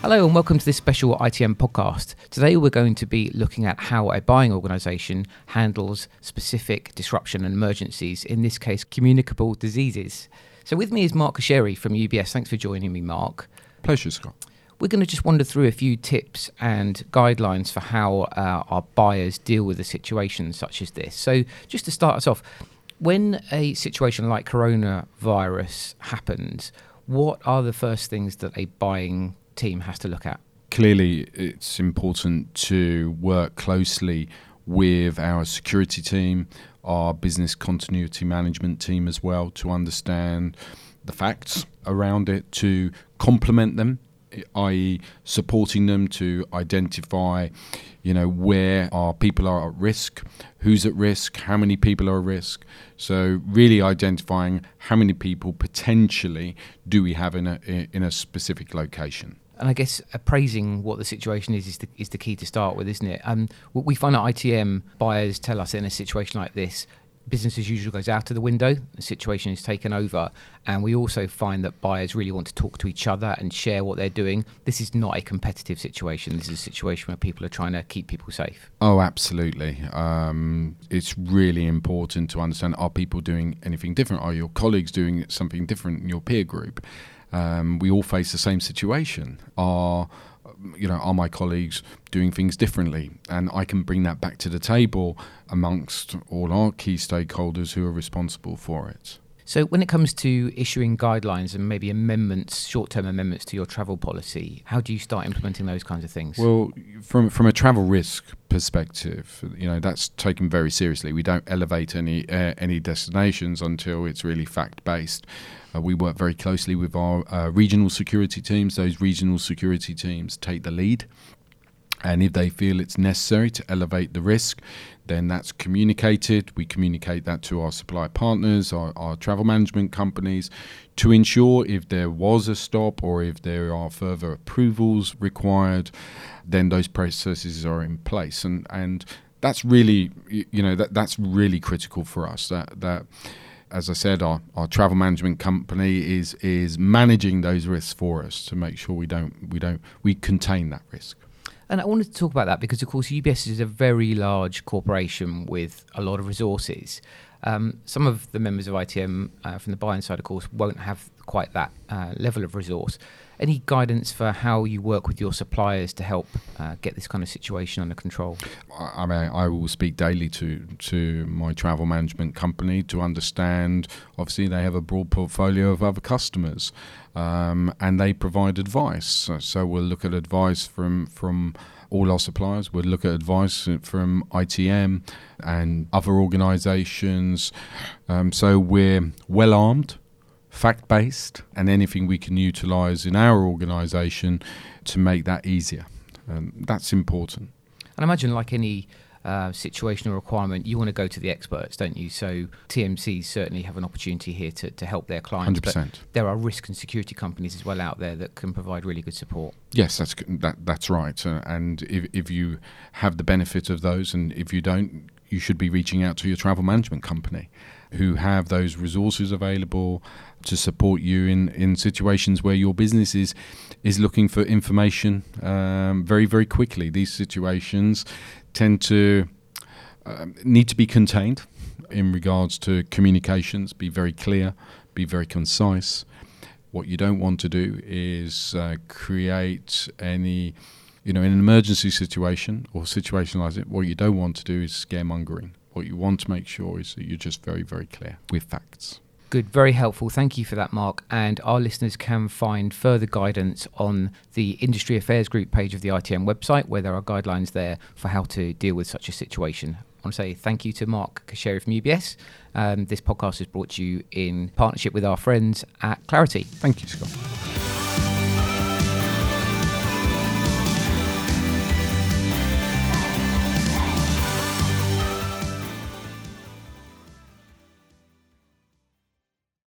Hello and welcome to this special ITM podcast. Today we're going to be looking at how a buying organisation handles specific disruption and emergencies, in this case, communicable diseases. So with me is Mark Cuschieri from UBS. Thanks for joining me, Mark. Pleasure, Scott. We're going to just wander through a few tips and guidelines for how uh, our buyers deal with a situation such as this. So, just to start us off, when a situation like coronavirus happens, what are the first things that a buying team has to look at? Clearly, it's important to work closely with our security team, our business continuity management team as well, to understand the facts around it, to complement them i.e., supporting them to identify, you know, where our people are at risk, who's at risk, how many people are at risk. So really identifying how many people potentially do we have in a in a specific location. And I guess appraising what the situation is is the, is the key to start with, isn't it? Um, we find that ITM buyers tell us in a situation like this, business as usual goes out of the window, the situation is taken over, and we also find that buyers really want to talk to each other and share what they're doing. This is not a competitive situation. This is a situation where people are trying to keep people safe. Oh, absolutely. Um, it's really important to understand: are people doing anything different? Are your colleagues doing something different in your peer group? Um, we all face the same situation. Are you know, are my colleagues doing things differently? And I can bring that back to the table amongst all our key stakeholders who are responsible for it. So, when it comes to issuing guidelines and maybe amendments, short-term amendments to your travel policy, how do you start implementing those kinds of things? Well, from from a travel risk perspective, you know that's taken very seriously. We don't elevate any uh, any destinations until it's really fact-based. Uh, we work very closely with our uh, regional security teams. Those regional security teams take the lead and if they feel it's necessary to elevate the risk, then that's communicated. We communicate that to our supply partners, our, our, travel management companies, to ensure if there was a stop or if there are further approvals required, then those processes are in place. And and that's really you know that that's really critical for us. That that as I said, our, our travel management company is is managing those risks for us to make sure we don't we don't we contain that risk. And I wanted to talk about that because, of course, UBS is a very large corporation with a lot of resources. Um, some of the members of ITM uh, from the buying side, of course, won't have quite that uh, level of resource. Any guidance for how you work with your suppliers to help uh, get this kind of situation under control? I, mean, I will speak daily to to my travel management company to understand. Obviously, they have a broad portfolio of other customers, um, and they provide advice. So, so we'll look at advice from from all our suppliers. We'll look at advice from ITM and other organisations. Um, so we're well armed fact based, and anything we can utilize in our organization to make that easier. Um, that's important. And I imagine, like any uh, situational requirement, you want to go to the experts, don't you? So TMCs certainly have an opportunity here to, to help their clients. 100%. But there are risk and security companies as well out there that can provide really good support. Yes, that's that, that's right. Uh, and if, if you have the benefit of those, and if you don't, you should be reaching out to your travel management company who have those resources available to support you in, in situations where your business is, is looking for information um, very, very quickly. These situations tend to uh, need to be contained in regards to communications, be very clear, be very concise. What you don't want to do is uh, create any, you know, in an emergency situation or situation like it, what you don't want to do is scaremongering. What you want to make sure is that you're just very, very clear with facts. Good, very helpful. Thank you for that, Mark. And our listeners can find further guidance on the Industry Affairs Group page of the ITM website, where there are guidelines there for how to deal with such a situation. I want to say thank you to Mark Cuschieri from UBS. Um, this podcast is brought to you in partnership with our friends at Clarity. Thank you, Scott.